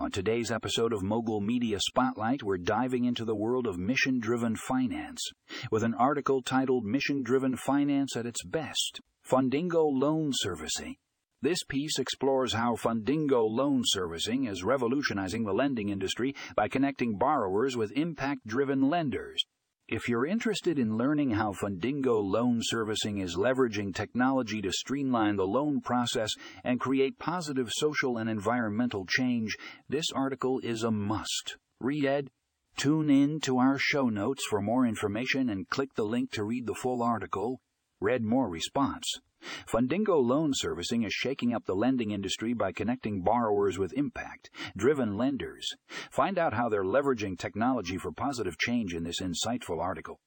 On today's episode of Mogul Media Spotlight, we're diving into the world of mission driven finance with an article titled Mission Driven Finance at its Best Fundingo Loan Servicing. This piece explores how Fundingo loan servicing is revolutionizing the lending industry by connecting borrowers with impact driven lenders. If you're interested in learning how Fundingo loan servicing is leveraging technology to streamline the loan process and create positive social and environmental change, this article is a must. Read Ed. Tune in to our show notes for more information and click the link to read the full article. Read more response. Fundingo loan servicing is shaking up the lending industry by connecting borrowers with impact driven lenders. Find out how they're leveraging technology for positive change in this insightful article.